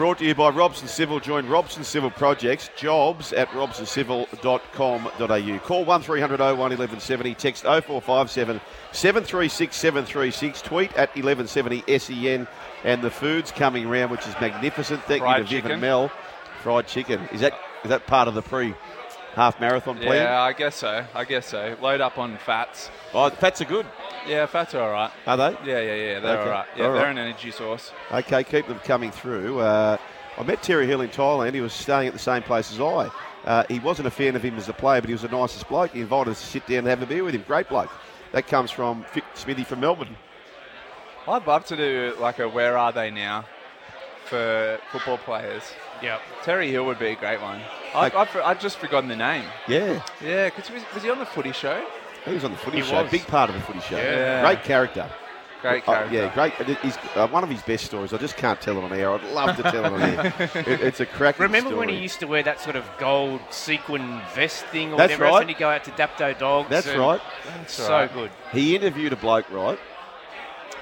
Brought to you by Robson Civil. Join Robson Civil Projects. Jobs at robsoncivil.com.au. Call 1300 01 1170. Text 0457 736 736. Tweet at 1170 SEN. And the food's coming round, which is magnificent. Thank Fried you to Viv chicken. and Mel. Fried chicken. Is that is that part of the pre half marathon plan? Yeah, I guess so. I guess so. Load up on fats. Oh, fats are good. Yeah, fats are all right. Are they? Yeah, yeah, yeah. They're Okay. all right. Yeah, All they're right. an energy source. Okay, keep them coming through. Uh, I met Terry Hill in Thailand. He was staying at the same place as I. Uh, he wasn't a fan of him as a player, but he was the nicest bloke. He invited us to sit down and have a beer with him. Great bloke. That comes from Fit Smithy from Melbourne. I'd love to do like a where are they now for football players. Yep. Terry Hill would be a great one. I, Okay. I've, I've just forgotten the name. Yeah, Yeah, because was, was he on the footy show? He was on the footy He show. was. Big part of the footy show. Yeah. Great character. Great Uh, character. yeah, great. He's, uh, one of his best stories. I just can't tell it on air. I'd love to tell it on air. It, it's a cracking Remember story. when he used to wear that sort of gold sequin vest thing or That's whatever right. and he'd go out to Dapto Dogs? That's right. So right. good. He interviewed a bloke, right?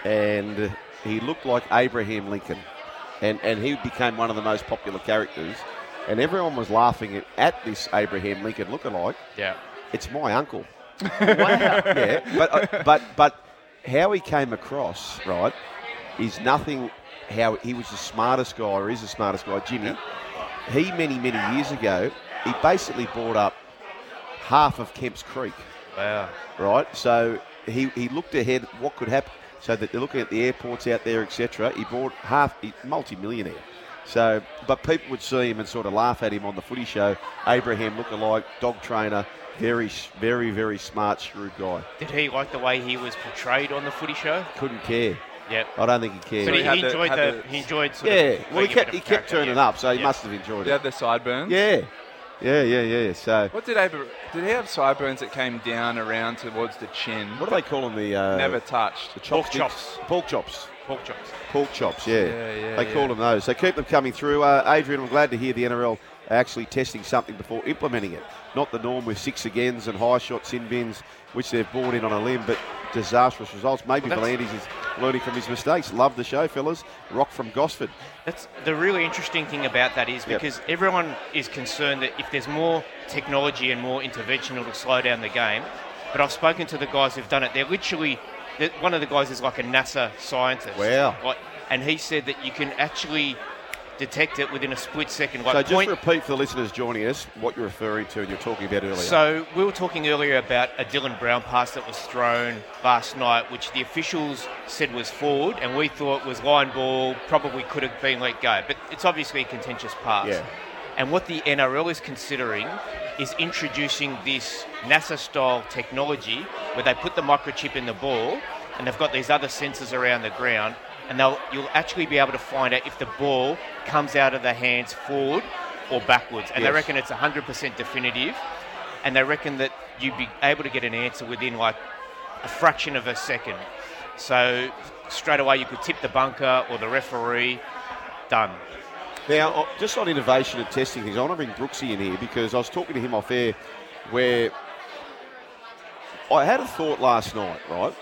And he looked like Abraham Lincoln. And, and he became one of the most popular characters. And everyone was laughing at, at this Abraham Lincoln lookalike. Yeah. It's my uncle. Wow. Yeah, but, uh, but, but how he came across, right, is nothing how he was the smartest guy or is the smartest guy, Jimmy. He, many, many years ago, he basically bought up half of Kemp's Creek Wow. right? So he, he looked ahead what could happen. So that they're looking at the airports out there, etc. He bought half, he, multi-millionaire. So, but people would see him and sort of laugh at him on the footy show. Abraham look-alike, dog trainer, very, very, very smart, shrewd guy. Did he like the way he was portrayed on the footy show? Couldn't care. Yep. I don't think he cared. But he he, had he the- enjoyed had the, the- he enjoyed sort yeah, of well, he kept he kept turning yeah. up, so he Yeah. must have enjoyed They it. had the sideburns. Yeah, yeah, yeah, yeah. So What did Abra- did he have sideburns that came down around towards the chin? what do they call them? The uh, Never touched. the Pork chopsticks? chops. Pork chops. Pork chops. Pork chops, yeah. Yeah, yeah, they call them those. So keep them coming through. Uh, Adrian, I'm glad to hear the NRL actually testing something before implementing it. Not the norm with six agains and high shots in bins, which they've brought in on a limb, but disastrous results. Maybe Well, is learning from his mistakes. Love the show, fellas. Rock from Gosford. That's the really interesting thing about that is Yep. because everyone is concerned that if there's more technology and more intervention, it'll slow down the game. But I've spoken to the guys who've done it. They're literally one of the guys is like a NASA scientist. Wow. Like, and he said that you can actually detect it within a split second. Like so just point- repeat for the listeners joining us what you're referring to and you're talking about earlier. So we were talking earlier about a Dylan Brown pass that was thrown last night, which the officials said was forward, and we thought was line ball, probably could have been let go. But it's obviously a contentious pass. Yeah. And what the NRL is considering is introducing this NASA-style technology where they put the microchip in the ball, and they've got these other sensors around the ground, and they'll you'll actually be able to find out if the ball comes out of the hands forward or backwards. And Yes. they reckon it's 100% definitive, and they reckon that you'd be able to get an answer within like a fraction of a second. So straight away you could tip the bunker or the referee. Done. Now, just on innovation and testing things, I want to bring Brooksy in here because I was talking to him off air where I had a thought last night, right?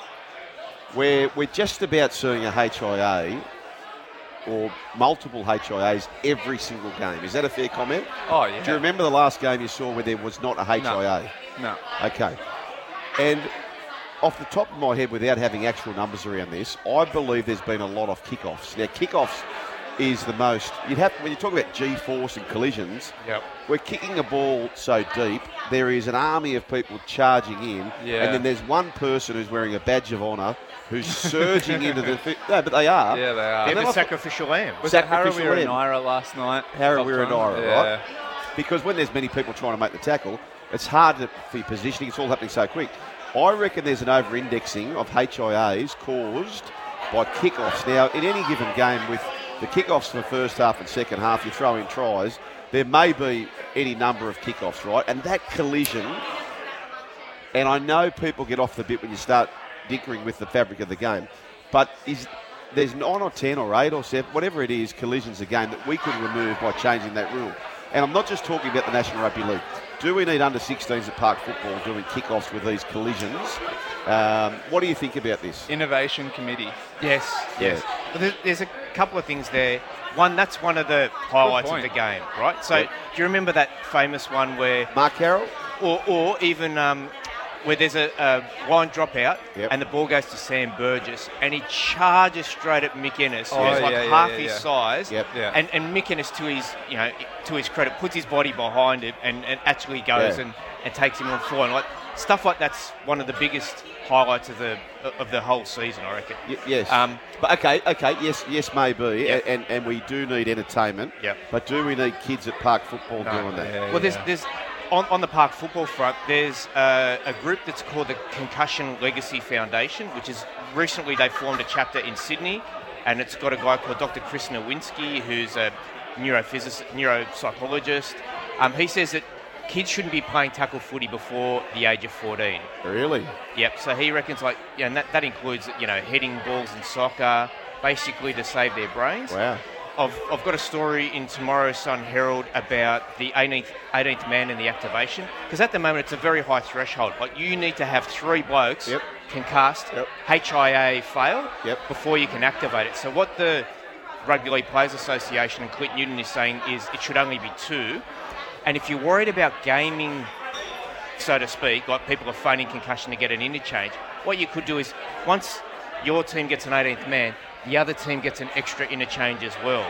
Where we're just about seeing a HIA or multiple HIAs every single game. Is that a fair comment? Oh yeah. Do you remember the last game you saw where there was not a HIA? No. Okay. And off the top of my head, without having actual numbers around this, I believe there's been a lot of kickoffs. Now, kickoffs is the most. You'd have when you talk about G-force and collisions. Yep. We're kicking a ball so deep. There is an army of people charging in, Yeah. and then there's one person who's wearing a badge of honour who's surging into the. Thi- no, but they are. Yeah, they are. They're the sacrificial lamb. Was it sacrificial Harawira and lamb. Ira last night? Harawira and Top time? Ira, right? Because when there's many people trying to make the tackle, it's hard to, for your positioning. It's all happening so quick. I reckon there's an over-indexing of HIAs caused by kickoffs. Now, in any given game, with the kickoffs for the first half and second half, you throw in tries. There may be any number of kickoffs, right? And that collision, and I know people get off the bit when you start dinkering with the fabric of the game, but is there's nine or ten or eight or seven, whatever it is, collisions a game that we could remove by changing that rule. And I'm not just talking about the National Rugby League. Do we need under 16s at Park Football doing kickoffs with these collisions? Um, what do you think about this? Innovation Committee. Yes, yes. But there- there's a couple of things there. One, that's one of the highlights of the game, right? So, Yep. do you remember that famous one where, Mark Carroll? or, or even um, where there's a, a line dropout Yep. and the ball goes to Sam Burgess and he charges straight at Mick Ennis, Oh, who's like yeah, yeah, half yeah, his yeah. size. Yep. Yeah. And, and Mick Ennis, to his, you know, to his credit, puts his body behind it and, and actually goes Yeah. and, and takes him on full. And like stuff like that's one of the biggest highlights of the of the whole season, I reckon. Y- yes. Um, but okay, okay, yes, yes, maybe, Yep. and, and we do need entertainment. Yep. But do we need kids at Park Football doing that? Yeah, Well, there's, yeah. there's on, on the park football front, there's uh, a group that's called the Concussion Legacy Foundation, which is recently they formed a chapter in Sydney, and it's got a guy called Dr. Chris Nowinski, who's a neurophysicist, neuropsychologist. Um, he says that kids shouldn't be playing tackle footy before the age of 14. Really? Yep. So he reckons like, yeah, and that, that includes you know heading balls in soccer, basically to save their brains. Wow. I've, I've got a story in tomorrow's Sun Herald about the 18th, 18th man in the activation because at the moment it's a very high threshold. Like you need to have three blokes Yep. concussed, Yep. HIA fail Yep. before you can activate it. So what the Rugby League Players Association and Clint Newton is saying is it should only be two. And if you're worried about gaming, so to speak, like people are phoning concussion to get an interchange, what you could do is once your team gets an 18th man, the other team gets an extra interchange as well.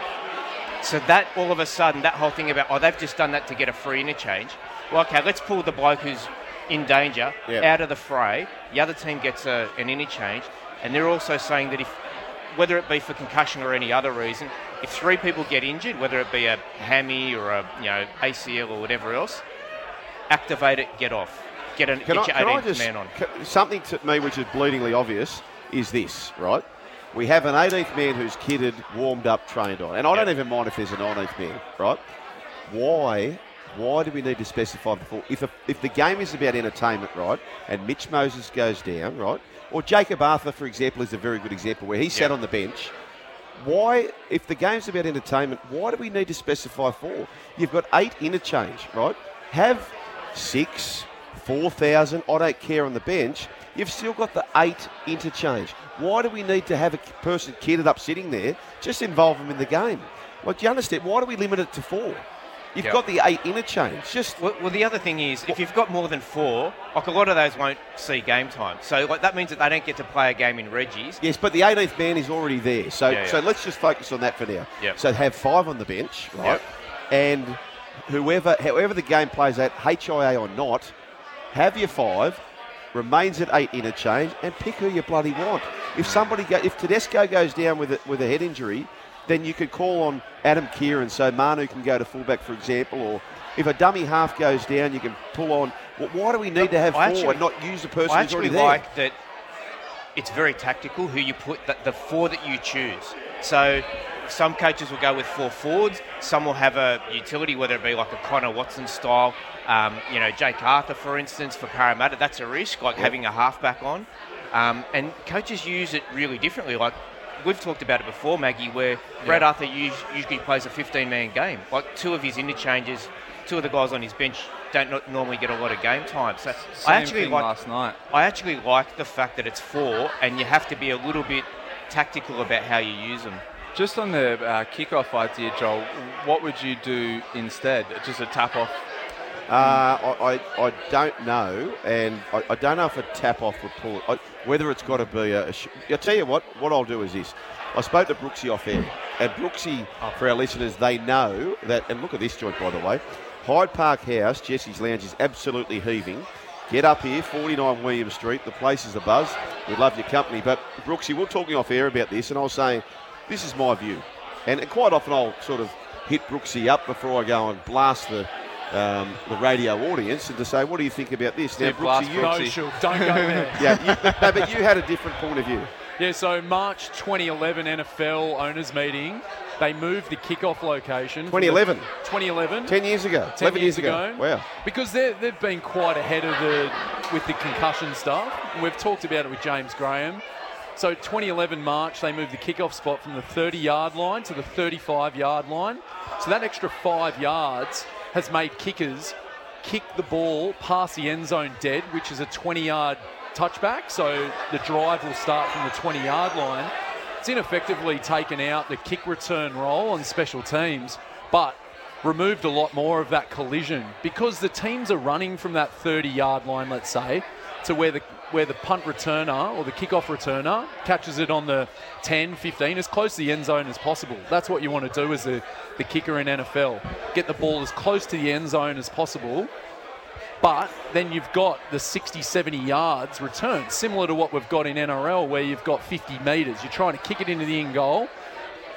So that all of a sudden, that whole thing about, oh, they've just done that to get a free interchange. Well, okay, let's pull the bloke who's in danger Yeah. out of the fray. The other team gets a, an interchange. And they're also saying that if, whether it be for concussion or any other reason, if three people get injured, whether it be a hammy or a you know ACL or whatever else, activate it, get off, get, an, Can I, get your can I 18th just man on. ca- something to me which is bleedingly obvious is this, right? We have an 18th man who's kitted, warmed up, trained on, and I don't even mind if there's a 19th man, right? Why? Why do we need to specify before? If a, if the game is about entertainment, right, and Mitch Moses goes down, right, or Jakob Arthur, for example, is a very good example where he sat Yep. on the bench. Why, if the game's about entertainment, why do we need to specify four? You've got eight interchange, right? Have six, 4,000, I don't care on the bench. You've still got the eight interchange. Why do we need to have a person kitted up sitting there? Just involve them in the game. Like, do you understand? Why do we limit it to four? You've Yep. got the eight interchange. Just Well, well, the other thing is, if you've got more than four, like a lot of those won't see game time. So like, that means that they don't get to play a game in Reggie's. Yes, but the 18th man is already there. So, Yeah, yeah. so let's just focus on that for now. Yep. So have five on the bench, right? Yep. And whoever, however the game plays out, HIA or not, have your five, remains at eight interchange, and pick who you bloody want. If somebody go, if Tedesco goes down with a, with a head injury, then you could call on Adam Keighran so Manu can go to fullback, for example, or if a dummy half goes down, you can pull on. Well, why do we need to have four I actually- and not use the person I who's actually already there? like that it's very tactical who you put, the, the four that you choose. So some coaches will go with four forwards, some will have a utility, whether it be like a Connor Watson style, um, you know, Jake Arthur, for instance, for Parramatta, that's a risk, like having a halfback on. Um, and coaches use it really differently. Like we've talked about it before, Maggie, where Brad Arthur usually plays a 15 man game. Like two of his interchanges, two of the guys on his bench don't not normally get a lot of game time. So Same I actually thing like last night. I actually like the fact that it's four, and you have to be a little bit tactical about how you use them. Just on the uh, kickoff idea, Joel, what would you do instead? Just a tap off Uh, I, I, I don't know, and I, I don't know if a tap off it. I, whether it's got to be a. sh- I'll tell you what. What I'll do is this. I spoke to Brooksy off air, and Brooksy, for our listeners, they know that. And look at this joint, by the way. Hyde Park House, Jesse's Lounge is absolutely heaving. Get up here, 49 William Street. The place is a buzz. We'd love your company. But Brooksy, we we're talking off air about this, and I was saying, this is my view. And, and quite often I'll sort of hit Brooksy up before I go and blast the um, the radio audience and to say, what do you think about this? Yeah, blast you, No, Brooksy. sure, don't go there. yeah, you, no, but you had a different point of view. Yeah, so March 2011 NFL owners meeting, they moved the kickoff location. 2011, 2011. 10 years ago, 10 11 years ago. Wow. Because they're, they've been quite ahead of the with the concussion stuff. And we've talked about it with James Graham. So 2011 March, they moved the kickoff spot from the 30 yard line to the 35 yard line. So that extra five yards has made kickers kick the ball past the end zone dead, which is a 20 yard touchback. So the drive will start from the 20 yard line. It's ineffectively taken out the kick return role on special teams, but removed a lot more of that collision because the teams are running from that 30 yard line, let's say, to where the where the punt returner or the kickoff returner catches it on the 10, 15, as close to the end zone as possible. That's what you want to do as the, the kicker in NFL. Get the ball as close to the end zone as possible but then you've got the 60, 70 yards return, similar to what we've got in NRL, where you've got 50 metres. You're trying to kick it into the end goal.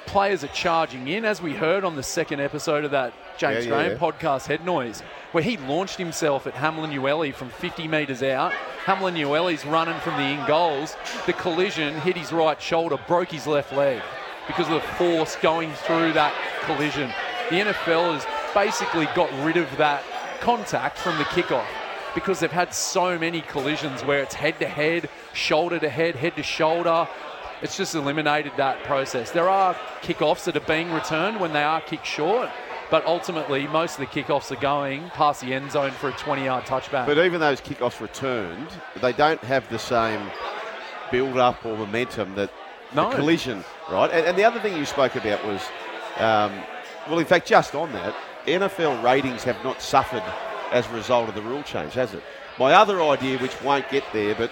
Players are charging in, as we heard on the second episode of that James Yeah, yeah, Graham yeah. podcast, Head Noise, where he launched himself at Hamlin Ueli from 50 metres out. Hamlin Ueli's running from the in goals. The collision hit his right shoulder, broke his left leg because of the force going through that collision. The NFL has basically got rid of that contact from the kickoff because they've had so many collisions where it's head to head, shoulder to head, head to shoulder. It's just eliminated that process. There are kickoffs that are being returned when they are kicked short, but ultimately most of the kickoffs are going past the end zone for a 20 yard touchback. But even those kickoffs returned, they don't have the same build up or momentum that No. the collision, right? And, and the other thing you spoke about was, um, well, in fact, just on that, NFL ratings have not suffered as a result of the rule change, has it? My other idea, which won't get there, but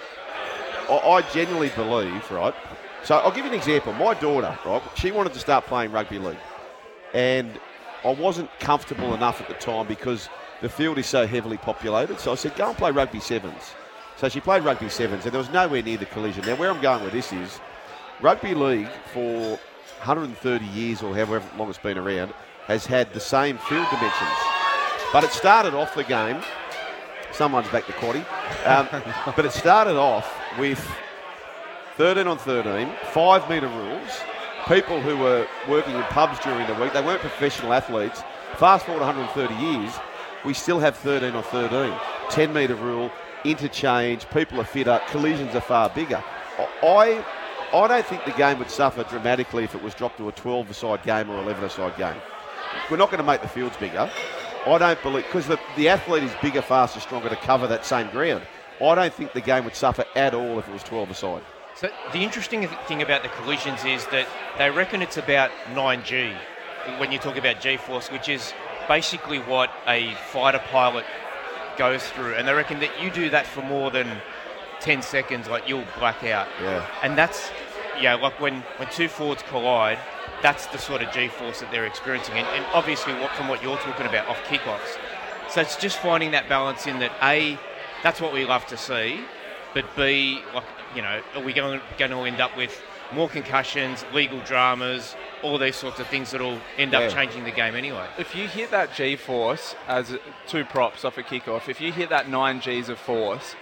I, I genuinely believe, right? So I'll give you an example. My daughter, right, she wanted to start playing rugby league, and I wasn't comfortable enough at the time because the field is so heavily populated. So I said, go and play rugby sevens. So she played rugby sevens, and there was nowhere near the collision. Now, where I'm going with this is rugby league for 130 years or however long it's been around has had the same field dimensions. But it started off the game. Someone's back to quaddy. Um, but it started off with 13 on 13, five metre rules. People who were working in pubs during the week, they weren't professional athletes. Fast forward 130 years, we still have 13 on 13. 10 metre rule, interchange, people are fitter, collisions are far bigger. I, I don't think the game would suffer dramatically if it was dropped to a 12 aside game or 11 aside game. We're not going to make the fields bigger. I don't believe, because the, the athlete is bigger, faster, stronger to cover that same ground. I don't think the game would suffer at all if it was 12 aside. So the interesting thing about the collisions is that they reckon it's about 9G when you talk about G-force, which is basically what a fighter pilot goes through. And they reckon that you do that for more than 10 seconds, like you'll black out. Yeah. And that's, yeah, like when, when two Fords collide, that's the sort of G-force that they're experiencing. And, and obviously, what, from what you're talking about off kickoffs. So it's just finding that balance in that A, that's what we love to see, but B, like you know, are we going, going to end up with more concussions, legal dramas, all these sorts of things that'll end Yeah. up changing the game anyway? If you hit that G force as two props off a kickoff, if you hit that nine Gs of force,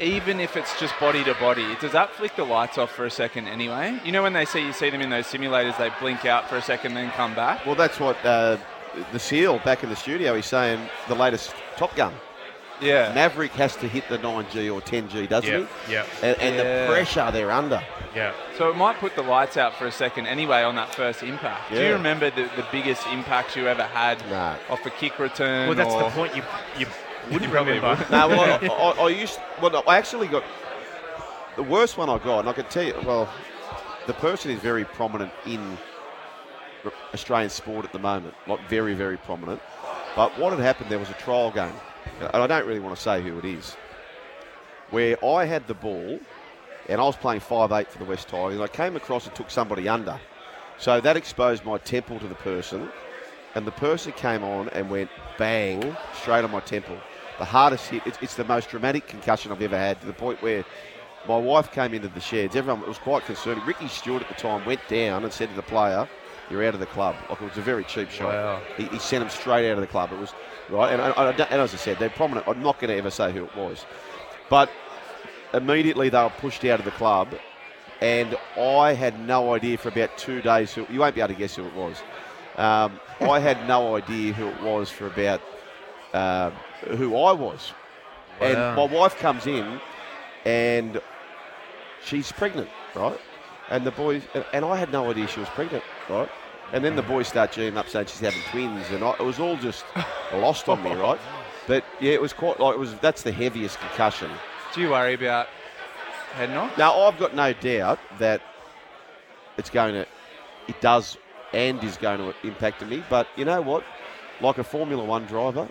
even if it's just body to body, does that flick the lights off for a second anyway? You know when they see you see them in those simulators, they blink out for a second, then come back. Well, that's what uh, the SEAL back in the studio, he's saying the latest Top Gun. Yeah. Maverick has to hit the 9G or 10G, doesn't Yeah, he? yeah, And, and Yeah. the pressure they're under. yeah. So it might put the lights out for a second anyway on that first impact. Do you remember the, the biggest impact you ever had No. off a kick return? Well, that's or- the point. You you wouldn't probably remember. No, well, I, I, I used. Well, I actually got the worst one I got, and I can tell you. Well, the person is very prominent in Australian sport at the moment, like very, very prominent. But what had happened? There was a trial game, and I don't really want to say who it is, where I had the ball and I was playing five eight for the West Tigers and I came across and took somebody under. So that exposed my temple to the person and the person came on and went bang straight on my temple. The hardest hit. It's, it's the most dramatic concussion I've ever had to the point where my wife came into the sheds. Everyone was quite concerned. Ricky Stuart at the time went down and said to the player, "You're out of the club." Like it was a very cheap shot. Wow. He, he sent him straight out of the club. It was right, and, I and as I said, they're prominent. I'm not going to ever say who it was, but immediately they were pushed out of the club, and I had no idea for about two days. Who, you won't be able to guess who it was. Um, I had no idea who it was for about uh, who I was, and my wife comes in, and she's pregnant, right? And the boys, and- and I had no idea she was pregnant, right? And then the boys start geeing up saying she's having twins, and I, it was all just lost on me, right? But yeah, it was quite like it was. That's the heaviest concussion. Do you worry about head knock? Now I've got no doubt that it's going to, it does, and is going to impact me. But you know what? Like a Formula One driver,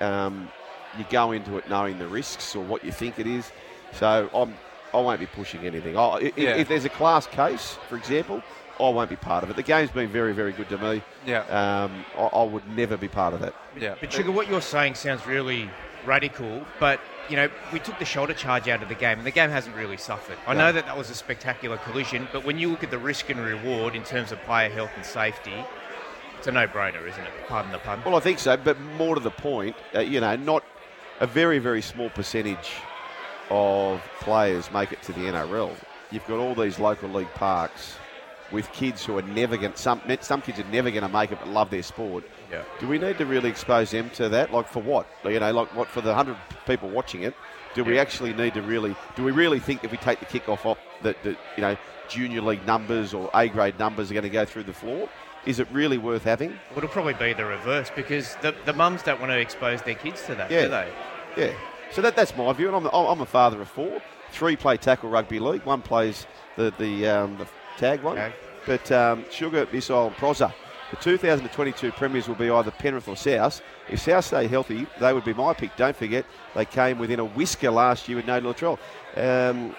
um, you go into it knowing the risks or what you think it is. So I'm, I won't be pushing anything. I, if, Yeah. if there's a class case, for example, I won't be part of it. The game's been very, very good to me. Yeah. Um, I, I would never be part of that. Yeah. But Sugar, what you're saying sounds really radical, but you know, we took the shoulder charge out of the game, and the game hasn't really suffered. I know that that was a spectacular collision, but when you look at the risk and reward in terms of player health and safety, it's a no-brainer, isn't it? Pardon the pun. Well, I think so, but more to the point, uh, you know, not a very, very small percentage of players make it to the NRL. You've got all these local league parks with kids who are never going. Some some kids are never going to make it, but love their sport. Yeah. Do we need to really expose them to that? Like for what? You know, like what for the hundred people watching it? Do we actually need to really? Do we really think if we take the kick-off off that, that you know junior league numbers or A grade numbers are going to go through the floor? Is it really worth having? Well, it'll probably be the reverse because the, the mums don't want to expose their kids to that, Yeah. do they? Yeah. So that, that's my view, and I'm, I'm a father of four. Three play tackle rugby league. One plays the the, um, the tag one. Tag. But um, Sugar, Missile, and Prozza. The 2022 premiers will be either Penrith or South. If South stay healthy, they would be my pick. Don't forget, they came within a whisker last year with no Latrell. Um,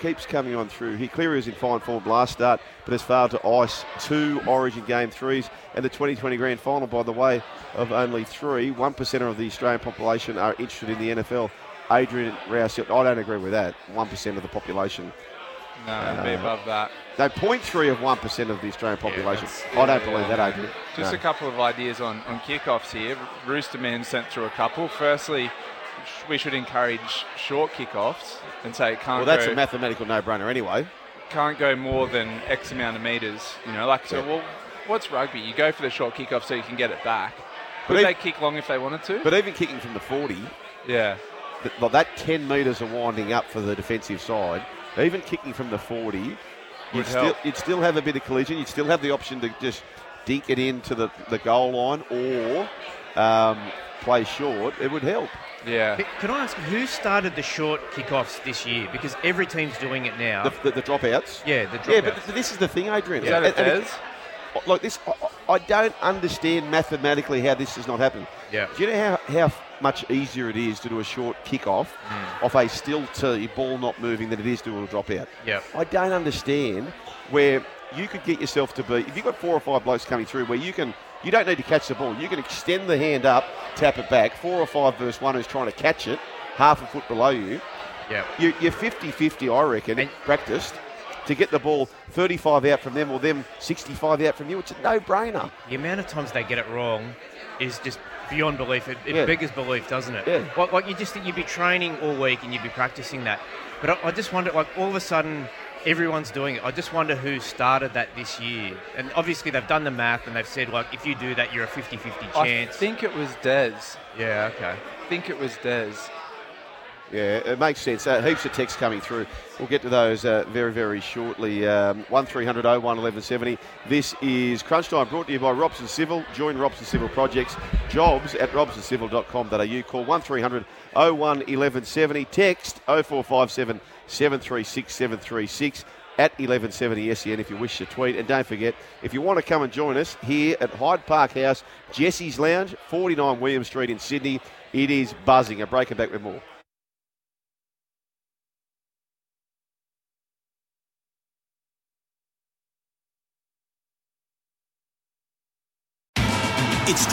keeps coming on through. He clearly was in fine form last start, but has failed to ice two Origin game threes and the 2020 Grand Final, by the way, of only three. One percenter of the Australian population are interested in the NFL. Adrian Rouse, I don't agree with that. One percent of the population. No, it'd be uh, above that. No, 0.3 of one percent of the Australian population. that's- I don't believe that, Adrian. Just No. a couple of ideas on, on kickoffs here. Rooster Roosterman sent through a couple. Firstly, we should encourage short kickoffs and say it can't Well, that's go, a mathematical no-brainer anyway. can't go more than X amount of meters. You know, like so. Yeah. Well, what's rugby? You go for the short kickoff so you can get it back. But Would if- they kick long if they wanted to? But even kicking from the 40, yeah, th- like that 10 metres of winding up for the defensive side, even kicking from the 40, you'd still, you'd still have a bit of collision. You'd still have the option to just dink it into the, the goal line or um, play short. It would help. yeah. But Can I ask who started the short kickoffs this year? Because every team's doing it now. The, the, the dropouts. yeah, the dropouts. Yeah, but th- this is the thing, Adrian. Is that a And- and it- Fez? like this, I, I don't understand mathematically how this does not happen. Yeah. Do you know how, how much easier it is to do a short kick-off Hmm. off a still tee, ball not moving, than it is to do a drop out? Yep. I don't understand where you could get yourself to be, if you've got four or five blokes coming through where you can, you don't need to catch the ball. You can extend the hand up, tap it back, four or five versus one who's trying to catch it, half a foot below you. Yep. You, you're 50-50, I reckon, And- practiced to get the ball 35 out from them or them 65 out from you. It's a no-brainer. The amount of times they get it wrong is just beyond belief. It, it Yeah. beggars belief, doesn't it? Yeah. Like, like you just think you'd be training all week and you'd be practicing that. But I, I just wonder, like all of a sudden, everyone's doing it. I just wonder who started that this year. And obviously they've done the math and they've said like if you do that, you're a 50-50 chance. I think it was Dez. yeah. Okay. I think it was Dez. Yeah, it makes sense. Uh, heaps of texts coming through. We'll get to those uh, very, very shortly. Um, 1300 01 1170. This is Crunch Time brought to you by Robson Civil. Join Robson Civil Projects. Jobs at robsoncivil.com.au. Call 1300 01 1170. Text 0457 736 736. at 1170 SEN if you wish to tweet. And don't forget, if you want to come and join us here at Hyde Park House, Jesse's Lounge, 49 William Street in Sydney, it is buzzing. A break back with more.